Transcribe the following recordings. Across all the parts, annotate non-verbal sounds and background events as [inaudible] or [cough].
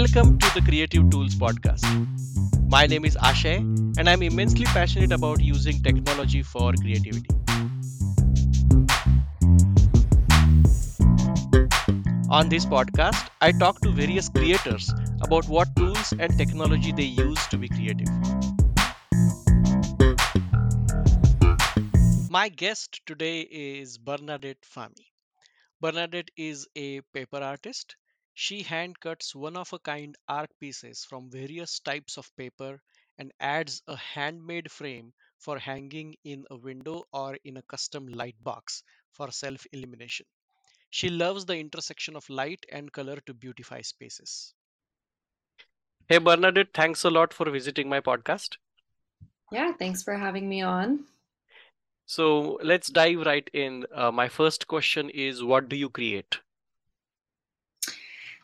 Welcome to the Creative Tools Podcast. My name is Ashay, and I'm immensely passionate about using technology for creativity. On this podcast, I talk to various creators about what tools and technology they use to be creative. My guest today is Bernadette Fahmy. Bernadette is a paper artist. She hand cuts one of a kind art pieces from various types of paper and adds a handmade frame for hanging in a window or in a custom light box for self illumination. She loves the intersection of light and color to beautify spaces. Hey, Bernadette, thanks a lot for visiting my podcast. Yeah, thanks for having me on. So let's dive right in. Uh, my first question is What do you create?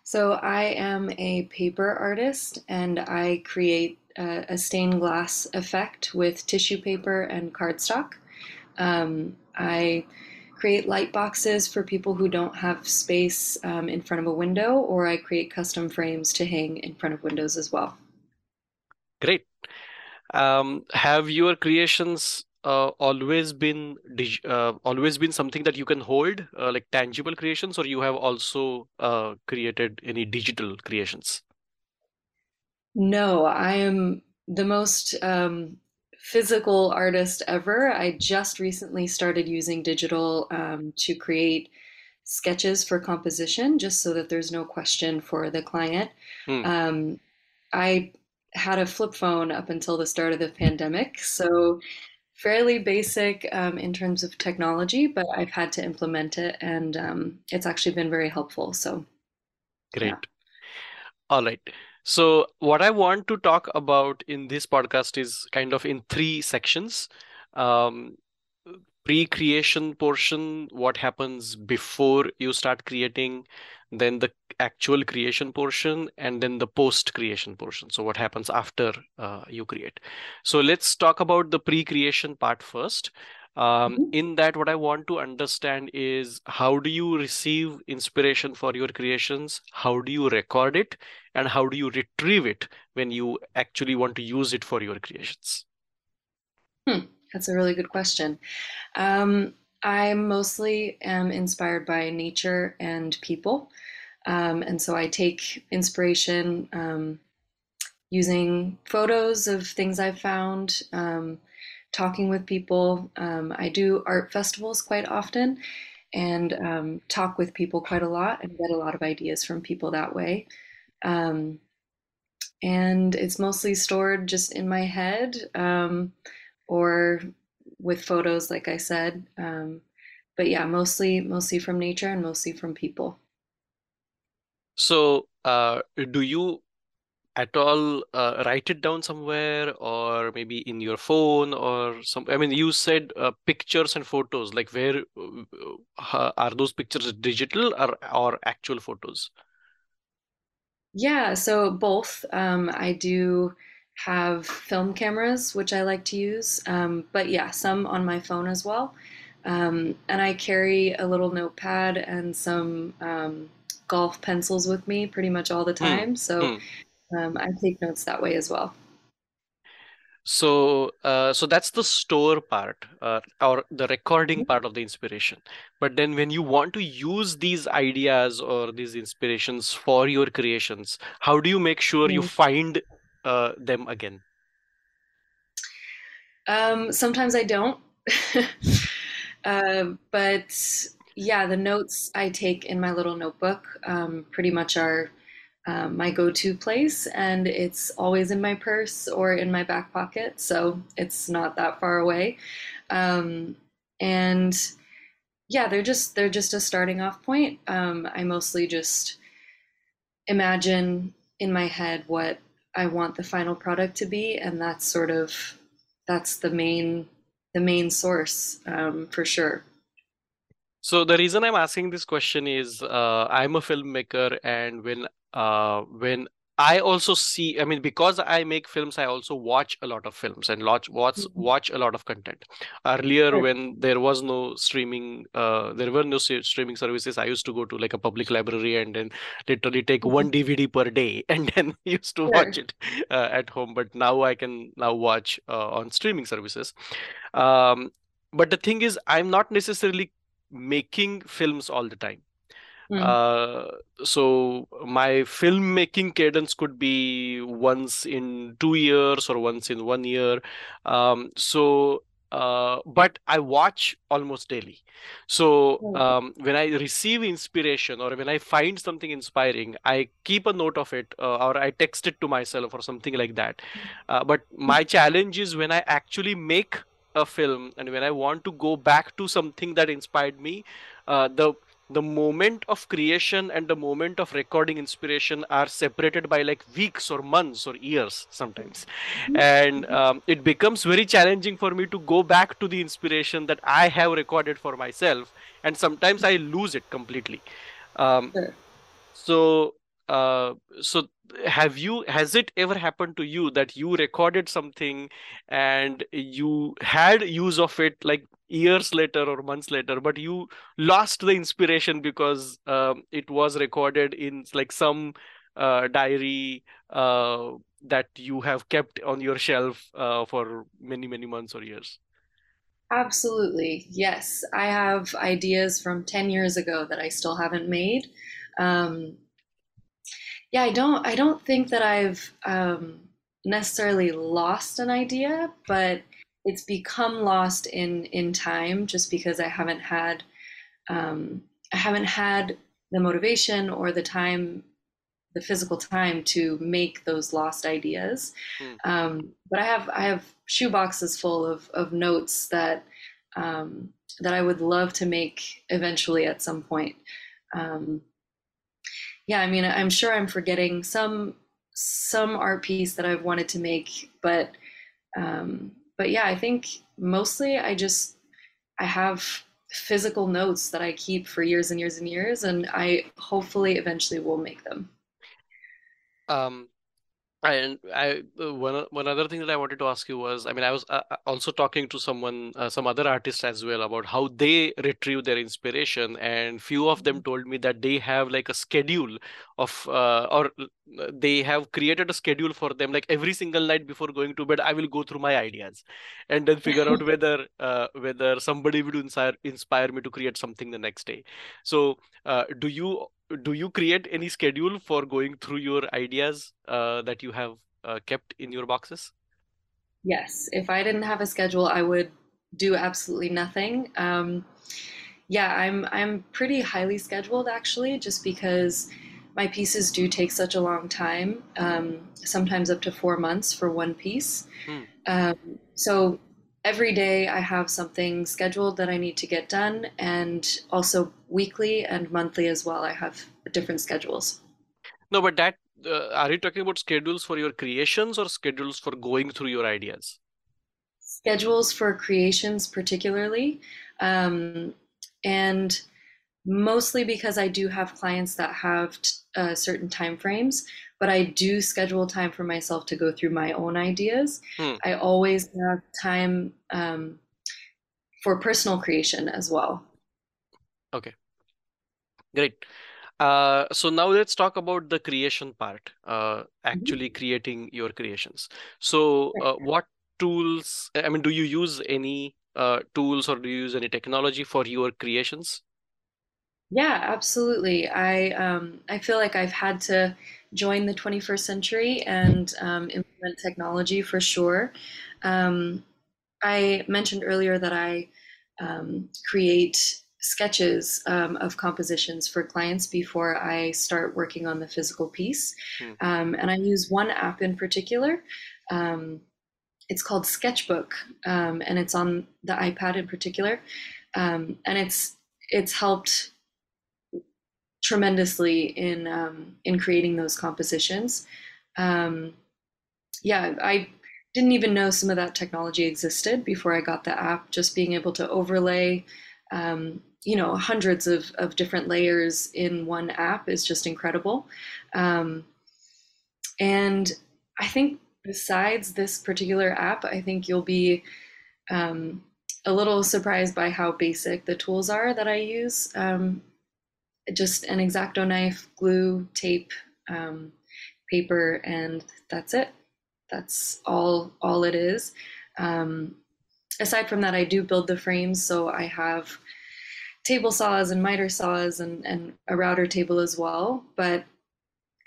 So I am a paper artist and I create uh, a stained glass effect with tissue paper and cardstock. Um, I create light boxes for people who don't have space um, in front of a window, or I create custom frames to hang in front of windows as well. Great. Um, have your creations uh, always been uh, always been something that you can hold uh, like tangible creations or you have also uh, created any digital creations? No i am the most um, physical artist ever. I just recently started using digital um, to create sketches for composition just so that there's no question for the client. Hmm. um, i had a flip phone up until the start of the pandemic so fairly basic um, in terms of technology, but I've had to implement it and um, it's actually been very helpful. So, great. Yeah. All right. So, what I want to talk about in this podcast is kind of in three sections. Um, pre-creation portion what happens before you start creating then the actual creation portion and then the post creation portion so what happens after uh, you create so let's talk about the pre-creation part first um, mm-hmm. in that what i want to understand is how do you receive inspiration for your creations how do you record it and how do you retrieve it when you actually want to use it for your creations hmm. That's a really good question. Um, I mostly am inspired by nature and people. Um, and so I take inspiration um, using photos of things I've found, um, talking with people. Um, I do art festivals quite often and um, talk with people quite a lot and get a lot of ideas from people that way. and it's mostly stored just in my head or with photos, like I said. Um, but yeah, mostly mostly from nature and mostly from people. So, uh, do you at all uh, write it down somewhere, or maybe in your phone, or some? I mean, you said uh, pictures and photos. Like, where uh, are those pictures digital or or actual photos? Yeah, so both. Um, I do have film cameras, which I like to use, um, but yeah, some on my phone as well. Um, and I carry a little notepad and some um, golf pencils with me pretty much all the hmm. time. Mm. So mm. I take notes that way as well. So, uh, so that's the store part uh, or the recording mm-hmm. part of the inspiration. But then, when you want to use these ideas or these inspirations for your creations, how do you make sure mm. you find uh, them again? Um, sometimes I don't. [laughs] uh, but yeah, the notes I take in my little notebook um, pretty much are um, my go to place, and it's always in my purse or in my back pocket, so it's not that far away. Um, and yeah, they're just they're just a starting off point. Um, I mostly just imagine in my head what I want the final product to be, and that's sort of that's the main the main source um, for sure. So the reason I'm asking this question is uh, I'm a filmmaker, and when uh, when I also see, I mean, because I make films, I also watch a lot of films and watch watch Mhm. watch a lot of content. Earlier, Sure. when there was no streaming, uh, there were no streaming services. I used to go to like a public library and then literally take one Mhm. DVD per day [laughs] and then [laughs] used to watch it uh, at home. But now I can now watch uh, on streaming services. Um, but the thing is, I'm not necessarily making films all the time. Mm. Uh, so my filmmaking cadence could be once in two years or once in one year. Um, so, uh, but I watch almost daily. So um, when I receive inspiration or when I find something inspiring, I keep a note of it uh, or I text it to myself or something like that. Uh, but my challenge is when I actually make a film and when I want to go back to something that inspired me, uh, the the moment of creation and the moment of recording inspiration are separated by like weeks or months or years sometimes. Mhm. and um, it becomes very challenging for me to go back to the inspiration that i have recorded for myself and sometimes i lose it completely. Um, so uh, so have you has it ever happened to you that you recorded something and you had use of it like years later or months later but you lost the inspiration because um, it was recorded in like some uh, diary uh, that you have kept on your shelf uh, for many many months or years Absolutely. Yes. I have ideas from 10 years ago that I still haven't made. Um, yeah, I don't I don't think that I've um, necessarily lost an idea, but it's become lost in in time just because I haven't had um, I haven't had the motivation or the time the physical time to make those lost ideas. Hmm. Um, but I have I have shoe boxes full of of notes that um, that I would love to make eventually at some point. Um, yeah, I mean, I'm sure I'm forgetting some some art piece that I've wanted to make, but um, but yeah, I think mostly I just I have physical notes that I keep for years and years and years, and I hopefully eventually will make them. um And I one one one other thing that I wanted to ask you was, I mean, I was uh, uh, also talking to someone, uh, some other artists as well, about how they retrieve their inspiration, and few of them told me that they have like a schedule of, uh, or uh, they have created a schedule for them, like every single night before going to bed, I will go through my ideas, and then figure out [laughs] whether uh, whether somebody would inspire inspire me to create something the next day. So, uh, do you do you create any schedule for going through your ideas uh, that you have uh, kept in your boxes? Yes, if I didn't have a schedule, I would do absolutely nothing. Um, yeah, I'm I'm pretty highly scheduled actually, just because my pieces do take such a long time, um, sometimes up to four months for one piece. Hmm. Um, so every day I have something scheduled that I need to get done, and also weekly and monthly as well. I have different schedules. No, but that uh, are you talking about schedules for your creations or schedules for going through your ideas? Schedules for creations, particularly. Um, and mostly because I do have clients that have uh, certain time frames, but I do schedule time for myself to go through my own ideas. Hmm. I always have time um, for personal creation as well. Okay, great. Uh, so now let's talk about the creation part, uh, actually creating your creations. So, uh, what tools, I mean, do you use any uh, tools or do you use any technology for your creations? Yeah, absolutely. I um, I feel like I've had to join the 21st century and um, implement technology for sure. Um, I mentioned earlier that I um, create sketches um, of compositions for clients before I start working on the physical piece. Hmm. Um, and I use one app in particular. Um, it's called Sketchbook, um, and it's on the iPad in particular. Um, and it's it's helped tremendously in um, in creating those compositions. Um, yeah, I didn't even know some of that technology existed before I got the app. Just being able to overlay, um, you know, hundreds of, of different layers in one app is just incredible. Um, And I think besides this particular app, I think you'll be um, a little surprised by how basic the tools are that I use. Um, just an X-Acto knife, glue, tape, um, paper, and that's it. That's all all it is. Um, aside from that, I do build the frames, so I have table saws and miter saws and, and a router table as well. But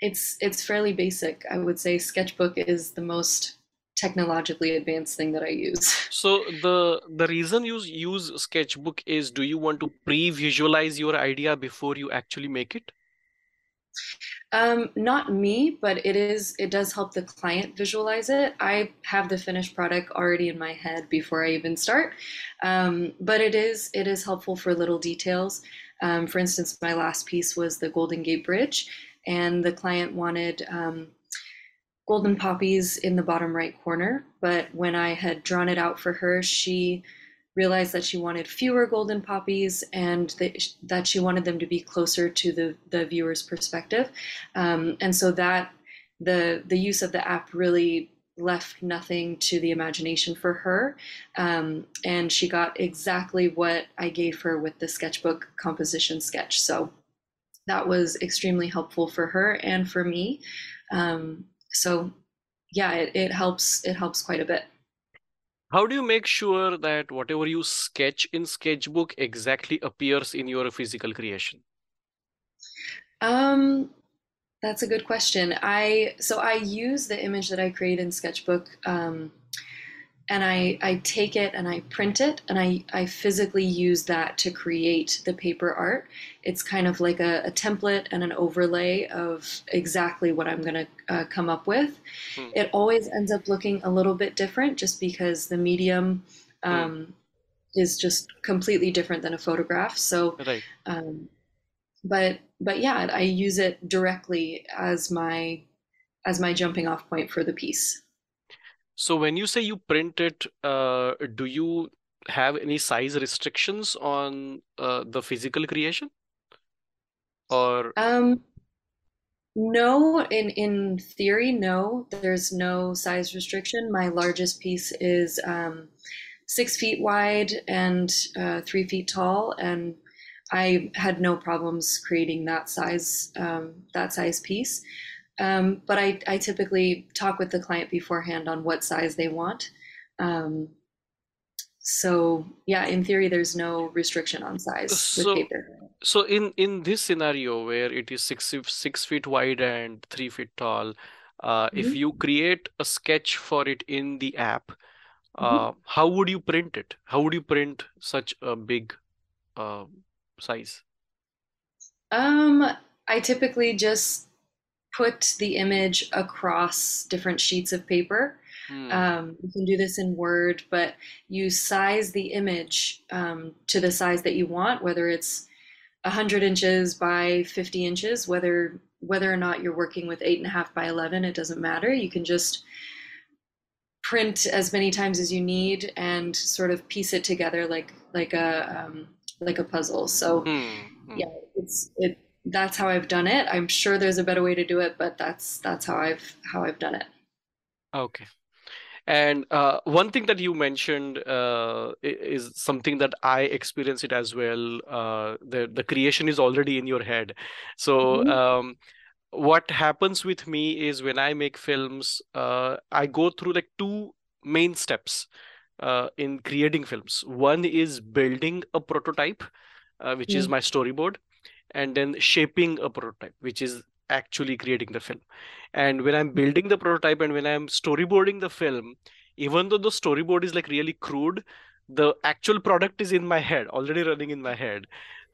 it's it's fairly basic. I would say Sketchbook is the most technologically advanced thing that I use. [laughs] So the the reason you use Sketchbook is do you want to pre-visualize your idea before you actually make it? Um, not me, but it is. It does help the client visualize it. I have the finished product already in my head before I even start. Um, but it is it is helpful for little details. Um, for instance, my last piece was the Golden Gate Bridge, and the client wanted um, golden poppies in the bottom right corner. But when I had drawn it out for her, she realized that she wanted fewer golden poppies and that, she wanted them to be closer to the, the viewer's perspective. Um, and so that the the use of the app really left nothing to the imagination for her. Um, and she got exactly what I gave her with the sketchbook composition sketch. So that was extremely helpful for her and for me. Um, so yeah, it, it helps it helps quite a bit. How do you make sure that whatever you sketch in Sketchbook exactly appears in your physical creation? Um, that's a good question. I so I use the image that I create in Sketchbook um, and I, I take it and I print it and I, I physically use that to create the paper art. It's kind of like a, a template and an overlay of exactly what I'm going to uh, come up with. Hmm. It always ends up looking a little bit different just because the medium hmm. um, is just completely different than a photograph. So, right. um, but but yeah, I use it directly as my as my jumping off point for the piece. So when you say you print it, uh, do you have any size restrictions on uh, the physical creation? Or um, no, in in theory, no. There's no size restriction. My largest piece is um, six feet wide and uh, three feet tall, and I had no problems creating that size um, that size piece. Um, but I, I typically talk with the client beforehand on what size they want. Um, so yeah, in theory, there's no restriction on size so, with paper. So in in this scenario where it is six six feet wide and three feet tall, uh, mm-hmm. if you create a sketch for it in the app, uh, mm-hmm. how would you print it? How would you print such a big uh, size? Um, I typically just put the image across different sheets of paper. Mm. Um, you can do this in Word, but you size the image um, to the size that you want, whether it's 100 inches by 50 inches, whether whether or not you're working with eight and a half by 11, it doesn't matter. You can just print as many times as you need and sort of piece it together like like a um, like a puzzle. So mm. yeah, it's it that's how I've done it. I'm sure there's a better way to do it, but that's that's how I've how I've done it. Okay. And uh, one thing that you mentioned uh, is something that I experience it as well. Uh, the the creation is already in your head. So mm-hmm. um, what happens with me is when I make films, uh, I go through like two main steps uh, in creating films. One is building a prototype, uh, which mm-hmm. is my storyboard and then shaping a prototype which is actually creating the film. And when i'm building the prototype and when i'm storyboarding the film even though the storyboard is like really crude the actual product is in my head already running in my head.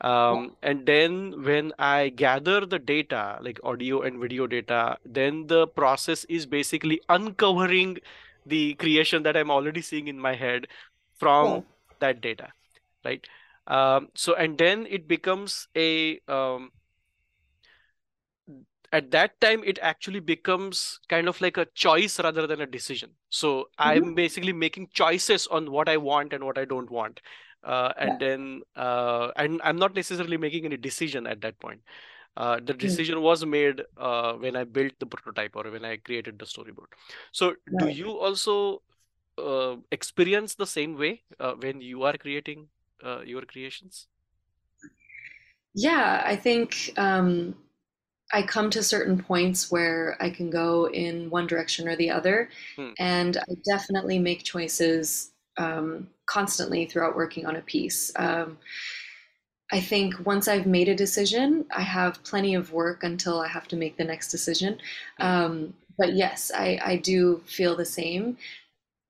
Um, and then when i gather the data like audio and video data then the process is basically uncovering the creation that i'm already seeing in my head from that data right um, so and then it becomes a um, at that time it actually becomes kind of like a choice rather than a decision so mm-hmm. i'm basically making choices on what i want and what i don't want uh, and yeah. then uh, and i'm not necessarily making any decision at that point Uh, the Mm. decision was made uh, when I built the prototype or when I created the storyboard. So, do you also uh, experience the same way uh, when you are creating uh, your creations? Yeah, I think um, I come to certain points where I can go in one direction or the other, Hmm. and I definitely make choices um, constantly throughout working on a piece. Um, I think once I've made a decision, I have plenty of work until I have to make the next decision. Hmm. Um, but yes, I, I do feel the same.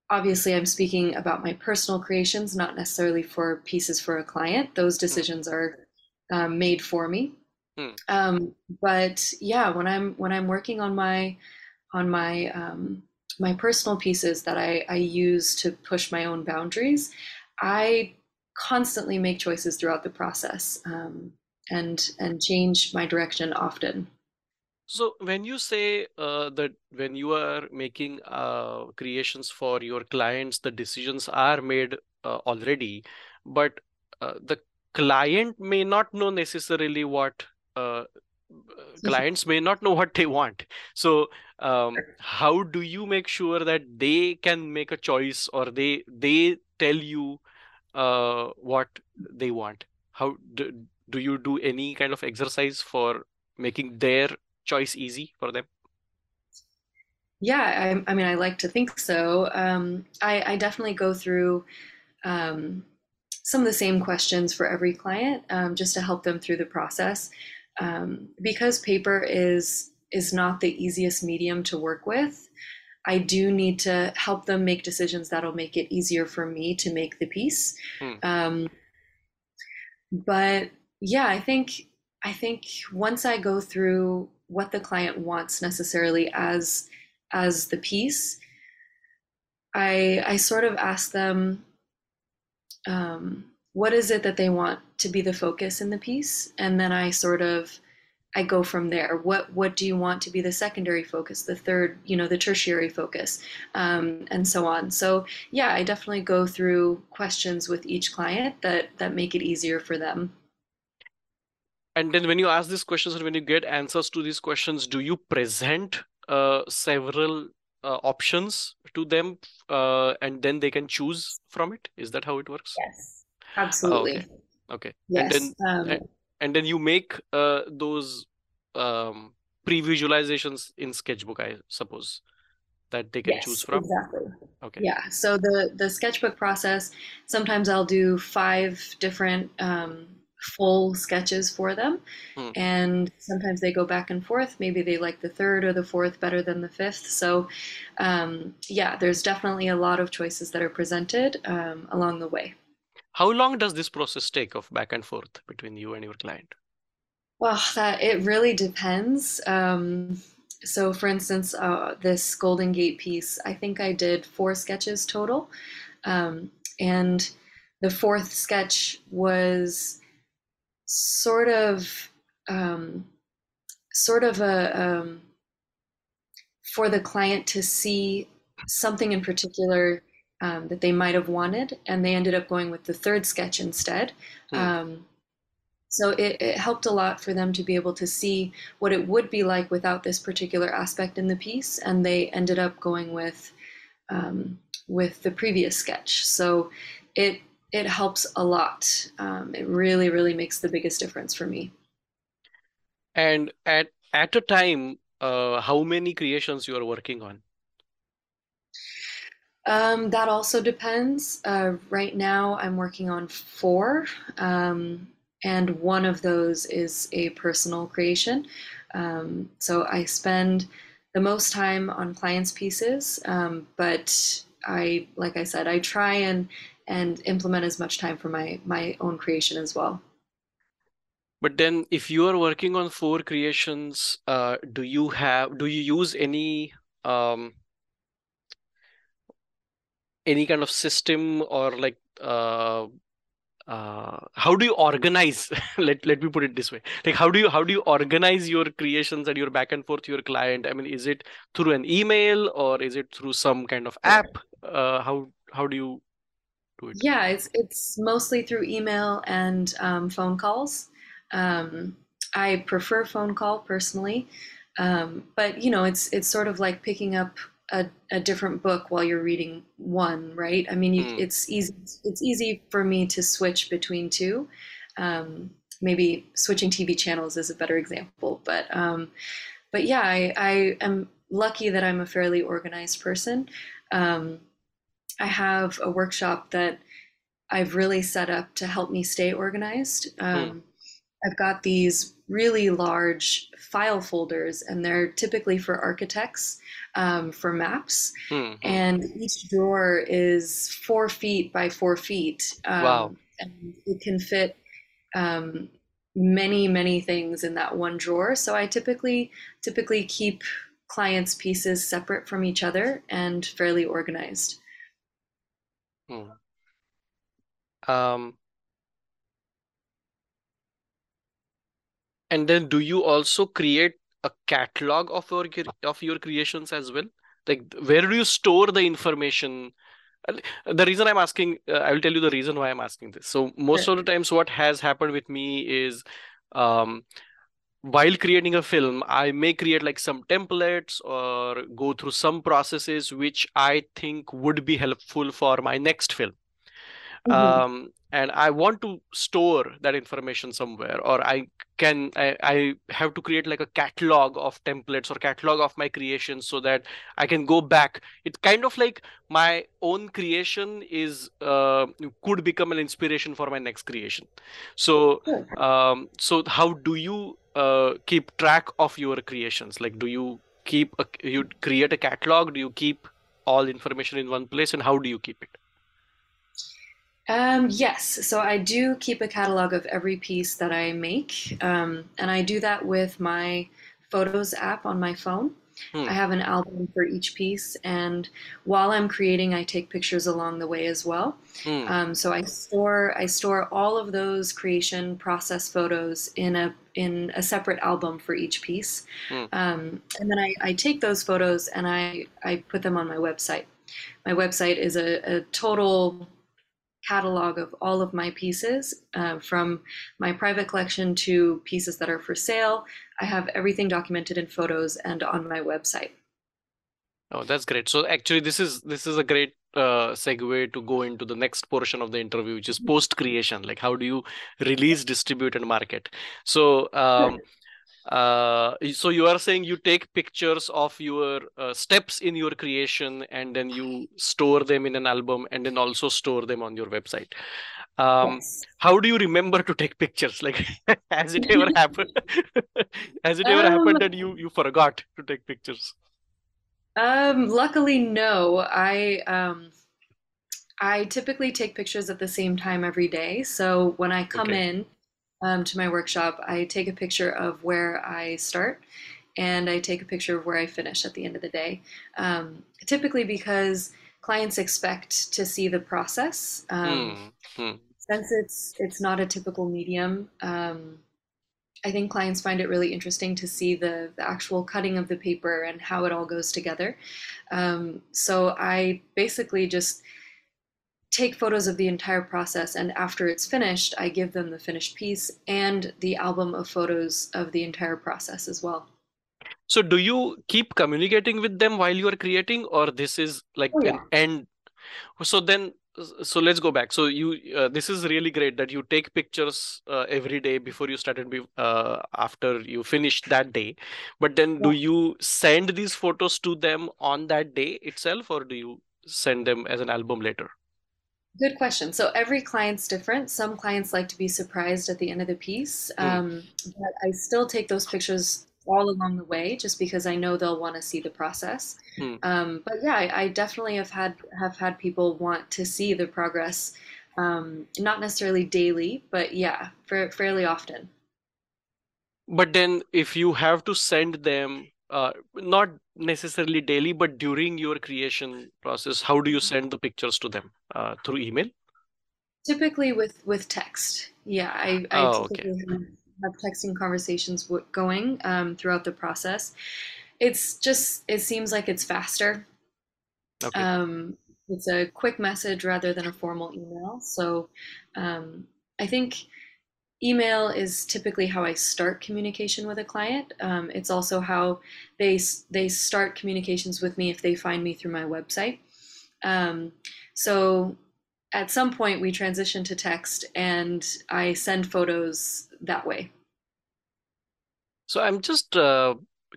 Obviously, I'm speaking about my personal creations, not necessarily for pieces for a client. Those decisions are um, made for me. Hmm. Um, but yeah, when I'm when I'm working on my on my um, my personal pieces that I, I use to push my own boundaries, I constantly make choices throughout the process um, and and change my direction often. So when you say uh, that when you are making uh, creations for your clients, the decisions are made uh, already, but uh, the client may not know necessarily what uh, [laughs] clients may not know what they want. So um, how do you make sure that they can make a choice or they they tell you uh, what they want? How do, do you do any kind of exercise for making their choice easy for them? Yeah, I, I mean, I like to think so. Um, I, I definitely go through um, some of the same questions for every client um, just to help them through the process. Um, because paper is is not the easiest medium to work with, I do need to help them make decisions that'll make it easier for me to make the piece. Hmm. Um, but yeah, I think I think once I go through what the client wants necessarily as as the piece, I I sort of ask them um, what is it that they want to be the focus in the piece, and then I sort of I go from there. What what do you want to be the secondary focus, the third, you know, the tertiary focus, um, and so on. So yeah, I definitely go through questions with each client that that make it easier for them. And then when you ask these questions and when you get answers to these questions, do you present uh, several uh, options to them uh, and then they can choose from it? Is that how it works? Yes, absolutely. okay. Okay. Yes. And then um, and, and then you make uh, those um, pre-visualizations in Sketchbook, I suppose, that they can choose from. exactly. Okay. Yeah. So the the sketchbook process, sometimes I'll do five different um, full sketches for them, Hmm. and sometimes they go back and forth. Maybe they like the third or the fourth better than the fifth. So um, yeah, there's definitely a lot of choices that are presented um, along the way. How long does this process take of back and forth between you and your client? Well, that it really depends. Um, so, for instance, uh, this Golden Gate piece, I think I did four sketches total, um, and the fourth sketch was sort of, um, sort of a um, for the client to see something in particular um, that they might have wanted, and they ended up going with the third sketch instead. Um, so it, it helped a lot for them to be able to see what it would be like without this particular aspect in the piece, and they ended up going with um, with the previous sketch. So it it helps a lot. Um, it really really makes the biggest difference for me. And at at a time, uh, how many creations you are working on? Um, that also depends. Uh, right now, I'm working on four, um, and one of those is a personal creation. Um, so I spend the most time on clients' pieces, um, but I, like I said, I try and and implement as much time for my my own creation as well. But then, if you are working on four creations, uh, do you have do you use any um, any kind of system or like uh, uh, how do you organize? [laughs] let let me put it this way: like how do you how do you organize your creations and your back and forth to your client? I mean, is it through an email or is it through some kind of app? Uh, how how do you it? Yeah, it's it's mostly through email and um, phone calls. Um, I prefer phone call personally, um, but you know, it's it's sort of like picking up a, a different book while you're reading one, right? I mean, you, Hmm. it's easy it's easy for me to switch between two. Um, maybe switching TV channels is a better example, but um, but yeah, I, I am lucky that I'm a fairly organized person. Um, I have a workshop that I've really set up to help me stay organized. Hmm. Um, I've got these really large file folders, and they're typically for architects um, for maps. Hmm. And each drawer is four feet by four feet, Wow. um, and it can fit um, many, many things in that one drawer. So I typically typically keep clients' pieces separate from each other and fairly organized. Hmm. Um, and then do you also create a catalog of your of your creations as well? Like where do you store the information? The reason I'm asking, uh, I will tell you the reason why I'm asking this. So most of the times, what has happened with me is, um, while creating a film, I may create like some templates or go through some processes which I think would be helpful for my next film. Mhm. Um, and I want to store that information somewhere, or I can I, I have to create like a catalog of templates or catalog of my creations so that I can go back. It's kind of like my own creation is uh, could become an inspiration for my next creation. So um, so how do you uh, keep track of your creations? Like, do you keep a, you create a catalog? Do you keep all information in one place, and how do you keep it? Um, yes, so I do keep a catalog of every piece that I make, um, and I do that with my Photos app on my phone. Hmm. I have an album for each piece, and while I'm creating, I take pictures along the way as well. Hmm. Um, so I store I store all of those creation process photos in a in a separate album for each piece, Hmm. um, and then I, I take those photos and I I put them on my website. My website is a, a total catalog of all of my pieces, uh, from my private collection to pieces that are for sale. I have everything documented in photos and on my website. Oh, that's great. So actually, this is this is a great uh, segue to go into the next portion of the interview, which is post creation. Like, how do you release, distribute, and market? So, um, uh, so you are saying you take pictures of your uh, steps in your creation, and then you store them in an album, and then also store them on your website. Um, Yes. how do you remember to take pictures? [laughs] Like, has it ever [laughs] happened? [laughs] Has it ever Um, happened that you you forgot to take pictures? um, luckily, no. I um, I typically take pictures at the same time every day. So when I come Okay. in um, to my workshop, I take a picture of where I start and I take a picture of where I finish at the end of the day. Um, typically because clients expect to see the process. Um, Hmm. Hmm. since it's it's not a typical medium, um, I think clients find it really interesting to see the, the actual cutting of the paper and how it all goes together. Um, so I basically just take photos of the entire process, and after it's finished, I give them the finished piece and the album of photos of the entire process as well. So do you keep communicating with them while you are creating, or this is like Oh, an end? So then, so let's go back. So you, uh, this is really great that you take pictures uh, every day before you started, be- uh, after you finished that day. But then, do you send these photos to them on that day itself, or do you send them as an album later? Good question. So every client's different. Some clients like to be surprised at the end of the piece, Hmm. um, but I still take those pictures all along the way just because I know they'll want to see the process. Hmm. Um, but yeah, I, I definitely have had have had people want to see the progress, um, not necessarily daily, but yeah, fa fairly often. But then, if you have to send them, uh, not necessarily daily, but during your creation process, how do you send the pictures to them? Uh, through email? Typically with with text. Yeah, I I Oh, okay. have, have texting conversations going um, throughout the process. It's just it seems like it's faster. Okay. Um, it's a quick message rather than a formal email. So um, I think email is typically how I start communication with a client. Um, it's also how they they start communications with me if they find me through my website. Um, so at some point we transition to text and I send photos that way. So I'm just uh,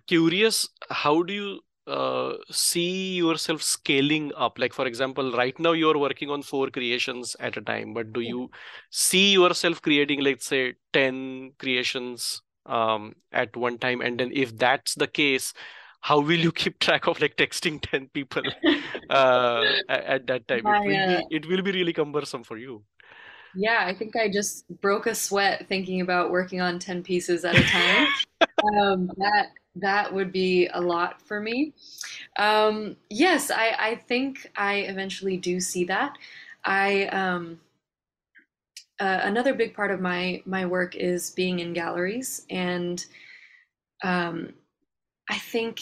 curious, how do you uh, see yourself scaling up? Like, for example, right now you're working on four creations at a time, but do you see yourself creating, let's say, 10 creations um, at one time? And then if that's the case, how will you [laughs] keep track of like texting 10 people [laughs] uh, at that time? It, will uh, be, it will be really cumbersome for you. Yeah, I think I just broke a sweat thinking about working on 10 pieces at a time. [laughs] um, that that would be a lot for me. Um, yes, I, I think I eventually do see that. I um, uh, another big part of my my work is being in galleries, and um, I think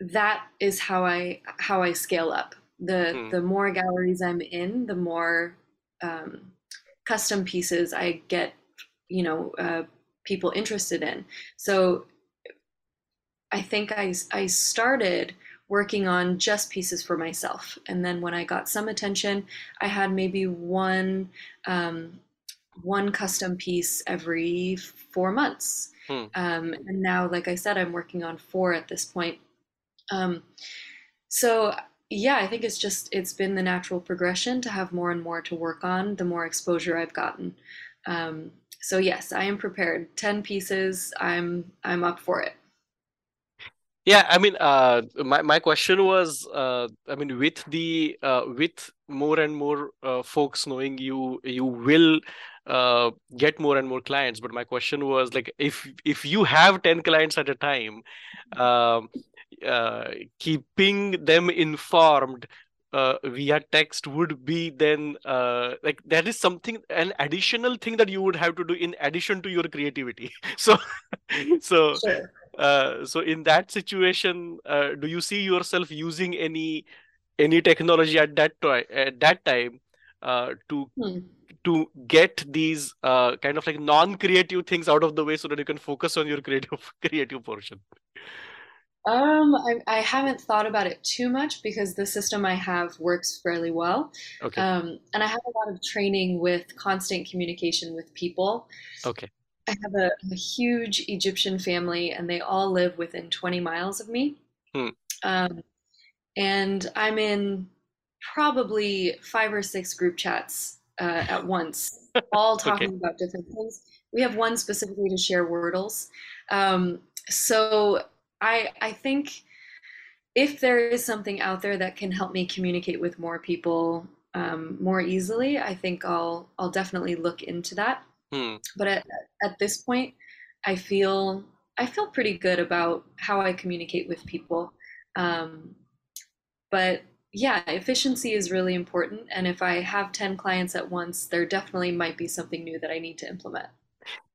that is how I how I scale up. The Hmm. the more galleries I'm in, the more um, custom pieces I get, you know, uh, people interested in. So I think I, I started working on just pieces for myself. And then when I got some attention, I had maybe one um, one custom piece every four months. Hmm. Um, and now, like I said, I'm working on four at this point. Um, so yeah, I think it's just it's been the natural progression to have more and more to work on the more exposure I've gotten. Um, so yes, I am prepared. Ten pieces, I'm I'm up for it. Yeah, I mean, uh, my my question was, uh, I mean, with the uh, with more and more uh, folks knowing you, you will uh, get more and more clients. But my question was like, if if you have 10 clients at a time, um, uh, keeping them informed uh, via text would be then uh, like that is something an additional thing that you would have to do in addition to your creativity. [laughs] So, so Sure. Uh, so in that situation, uh, do you see yourself using any any technology at that time at that time uh, to Hmm. to get these uh, kind of like non-creative things out of the way so that you can focus on your creative [laughs] creative portion? Um, I, I haven't thought about it too much because the system I have works fairly well. Okay, Um, and I have a lot of training with constant communication with people. okay. I have a, a huge Egyptian family, and they all live within 20 miles of me. Hmm. Um, and I'm in probably five or six group chats uh, at once, [laughs] all Okay. talking about different things. We have one specifically to share Wordles. Um, so I I think if there is something out there that can help me communicate with more people um, more easily, I think I'll I'll definitely look into that. Hmm. But at, at this point, I feel I feel pretty good about how I communicate with people. Um, but yeah, efficiency is really important. And if I have 10 clients at once, there definitely might be something new that I need to implement.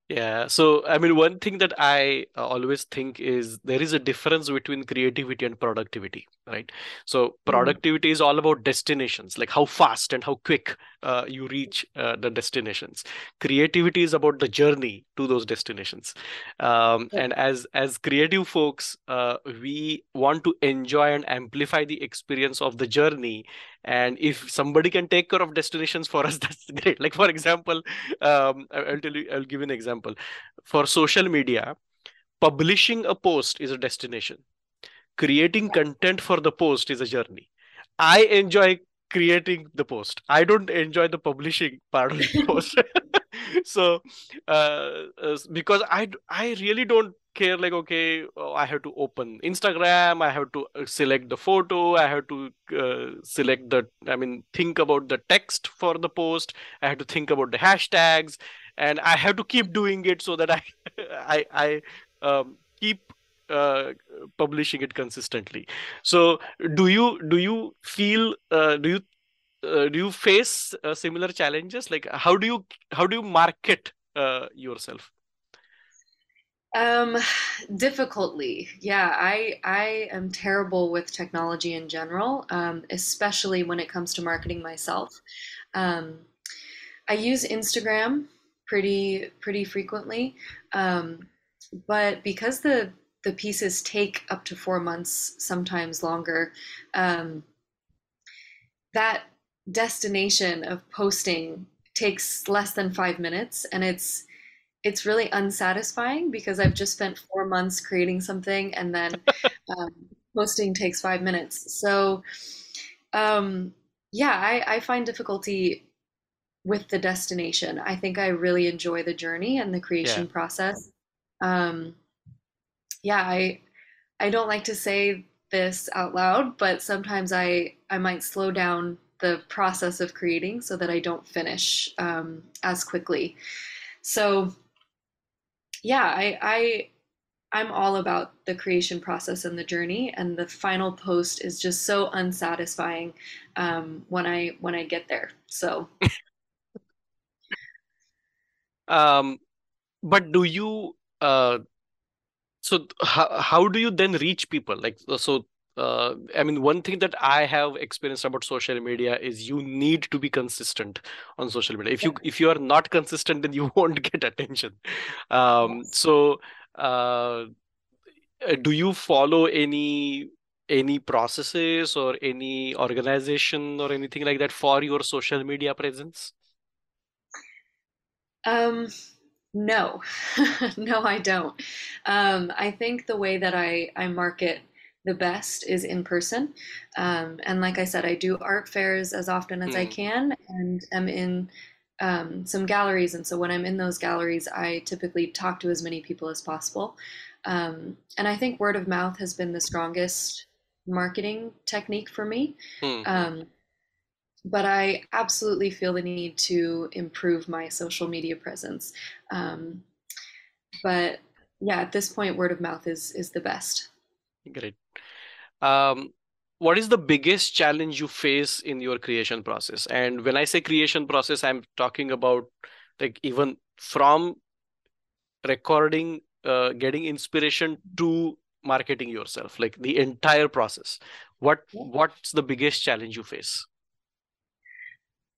Yeah, so I mean, one thing that I uh, always think is there is a difference between creativity and productivity, right? So Mm, productivity is all about destinations, like how fast and how quick uh, you reach uh, the destinations. Creativity is about the journey to those destinations. Um, and as as creative folks, uh, we want to enjoy and amplify the experience of the journey. And if somebody can take care of destinations for [laughs] us, that's great. Like for example um, I'll tell you, I'll give you an example. For social media, publishing a post is a destination. Creating content for the post is a journey. I enjoy creating the post. I don't enjoy the publishing part of the [laughs] post. [laughs] so, uh, uh, because I I really don't care like okay oh, I have to open Instagram, I have to uh, select the photo, I have to uh, select the I mean think about the text for the post, I have to think about the hashtags, and I have to keep doing it so that I [laughs] I I um, keep uh, publishing it consistently. So do you do you feel uh, do you uh, do you face uh, similar challenges? Like how do you how do you market uh, yourself? Um, difficultly. Yeah, I I am terrible with technology in general, um, especially when it comes to marketing myself. Um, I use Instagram pretty pretty frequently. Um, but because the the pieces take up to four months, sometimes longer, um, that destination of posting takes less than five minutes, and it's it's really unsatisfying because I've just spent four months creating something, and then [laughs] um, posting takes five minutes. So, um, yeah, I, I find difficulty with the destination. I think I really enjoy the journey and the creation Yeah. process. Um, yeah, I I don't like to say this out loud, but sometimes I I might slow down the process of creating so that I don't finish um, as quickly. So yeah, I I I'm all about the creation process and the journey, and the final post is just so unsatisfying um, when I when I get there. So [laughs] Um, but do you uh so how how do you then reach people? Like uh, so uh I mean one thing that I have experienced about social media is you need to be consistent on social media. If you if you are not consistent, then you [laughs] won't get attention. Um yes. so uh, do you follow any any processes or any organization or anything like that for your social media presence? Um, no, [laughs] no, I don't. Um, I think the way that I, I market the best is in person. Um, and like I said, I do art fairs as often as I Hmm. can and I'm in um, some galleries. And so when I'm in those galleries, I typically talk to as many people as possible. Um, and I think word of mouth has been the strongest marketing technique for me. Hmm. But I absolutely feel the need to improve my social media presence. Um, but yeah, at this point, word of mouth is is the best. Great. Um, what is the biggest challenge you face in your creation process? And when I say creation process, I'm talking about like even from recording, uh, getting inspiration to marketing yourself, like the entire process. What what's the biggest challenge you face?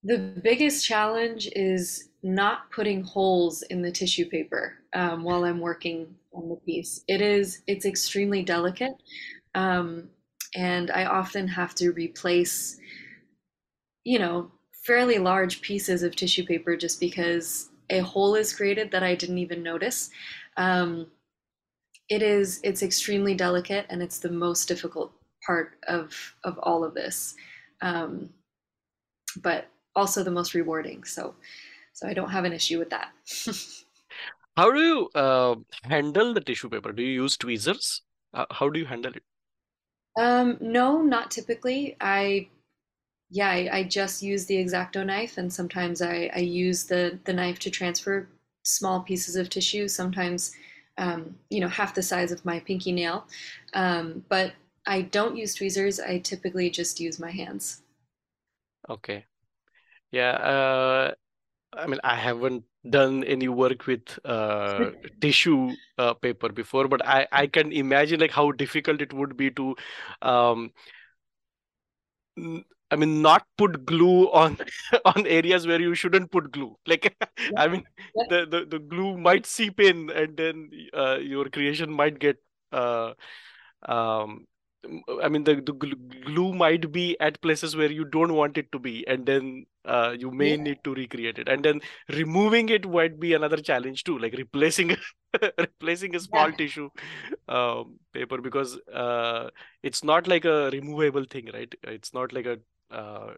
The biggest challenge is not putting holes in the tissue paper um, while I'm working on the piece. It is it's extremely delicate, um, and I often have to replace you know, fairly large pieces of tissue paper just because a hole is created that I didn't even notice. Um, it is it's extremely delicate and it's the most difficult part of of all of this, um, but also the most rewarding. So so I don't have an issue with that. [laughs] How do you uh, handle the tissue paper? Do you use tweezers? Uh, how do you handle it? um, no, not typically. I yeah, I, I just use the X-Acto knife, and sometimes I, I use the the knife to transfer small pieces of tissue. Sometimes, um, you know, half the size of my pinky nail. Um, but I don't use tweezers. I typically just use my hands. Okay. Yeah. Uh, I mean, I haven't done any work with uh, [laughs] tissue uh, paper before, but I, I can imagine like how difficult it would be to, um, n- I mean, not put glue on [laughs] on areas where you shouldn't put glue. Like, [laughs] Yep, I mean, yep, the, the, the glue might seep in, and then uh, your creation might get uh, um i mean the, the glue might be at places where you don't want it to be and then uh, you may yeah, need to recreate it. And then removing it might be another challenge too like replacing [laughs] replacing a small yeah, tissue um, paper because uh, it's not like a removable thing right? It's not like a uh,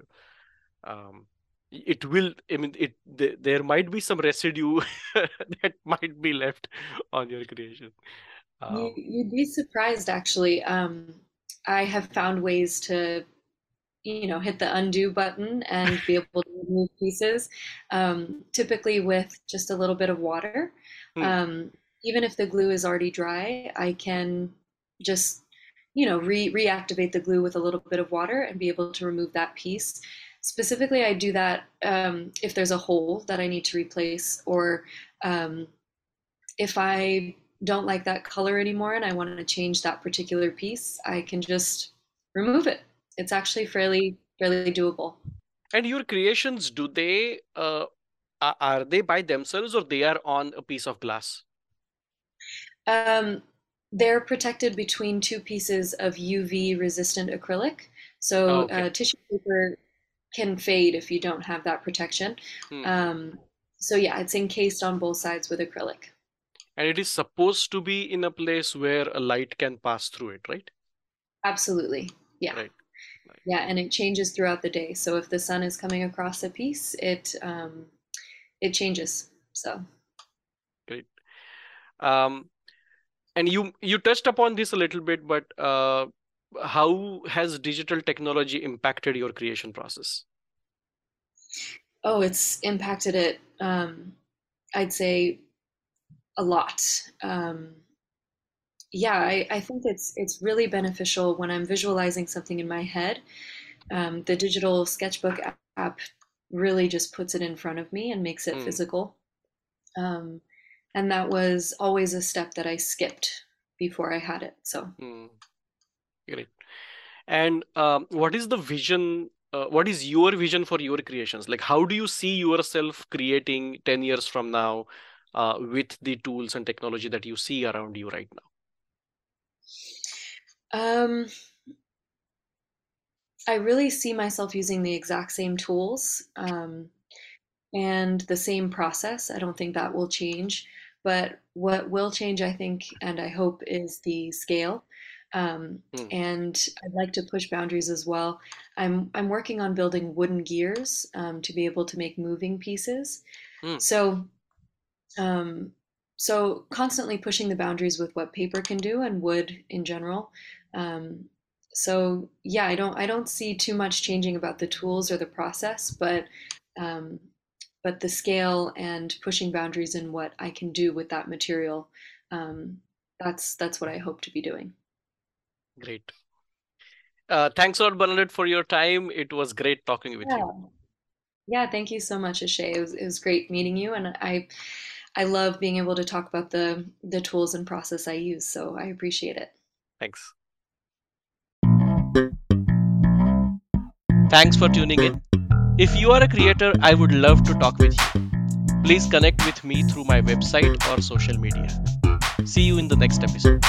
um, it will i mean it th- there might be some residue [laughs] that might be left on your creation. You, um, you'd be surprised, actually. Um, I have found ways to, you know, hit the undo button and be able to remove pieces, um, typically with just a little bit of water. hmm, Um, even if the glue is already dry, I can just, you know, re reactivate the glue with a little bit of water and be able to remove that piece. Specifically, I do that um, if there's a hole that I need to replace or um, if I don't like that color anymore and I want to change that particular piece, I can just remove it. It's actually fairly fairly doable. And your creations, do they uh are, they by themselves or they are on a piece of glass? Um, they're protected between two pieces of UV resistant acrylic. So Oh, okay. uh, tissue paper can fade if you don't have that protection. Hmm. Um, so yeah, it's encased on both sides with acrylic. And it is supposed to be in a place where a light can pass through it, right? Absolutely. Yeah. Right. Yeah, and it changes throughout the day. So if the sun is coming across a piece, it um, it changes. So Great. Um, and you you touched upon this a little bit, but uh, how has digital technology impacted your creation process? oh, it's impacted it. Um, I'd say a lot. Um, yeah, I, I think it's it's really beneficial when I'm visualizing something in my head. Um, the digital sketchbook app really just puts it in front of me and makes it Hmm. physical. Um, and that was always a step that I skipped before I had it. So Hmm. Great. And um, what is the vision? Uh, what is your vision for your creations? Like, how do you see yourself creating 10 years from now uh, with the tools and technology that you see around you right now? Um, I really see myself using the exact same tools um, and the same process. I don't think that will change. But what will change, I think, and I hope, is the scale. Um, Hmm. and I'd like to push boundaries as well. I'm I'm working on building wooden gears um, to be able to make moving pieces. Hmm. So um, so constantly pushing the boundaries with what paper can do and wood in general. Um, so yeah, I don't I don't see too much changing about the tools or the process, but um, but the scale and pushing boundaries in what I can do with that material, um, that's that's what I hope to be doing. Great. Uh, thanks a lot, Bernadette, for your time. It was great talking with you. Yeah. Yeah, thank you so much, Ashay. It was, it was great meeting you, and I I love being able to talk about the the tools and process I use, so I appreciate it. Thanks. Thanks for tuning in. If you are a creator, I would love to talk with you. Please connect with me through my website or social media. See you in the next episode.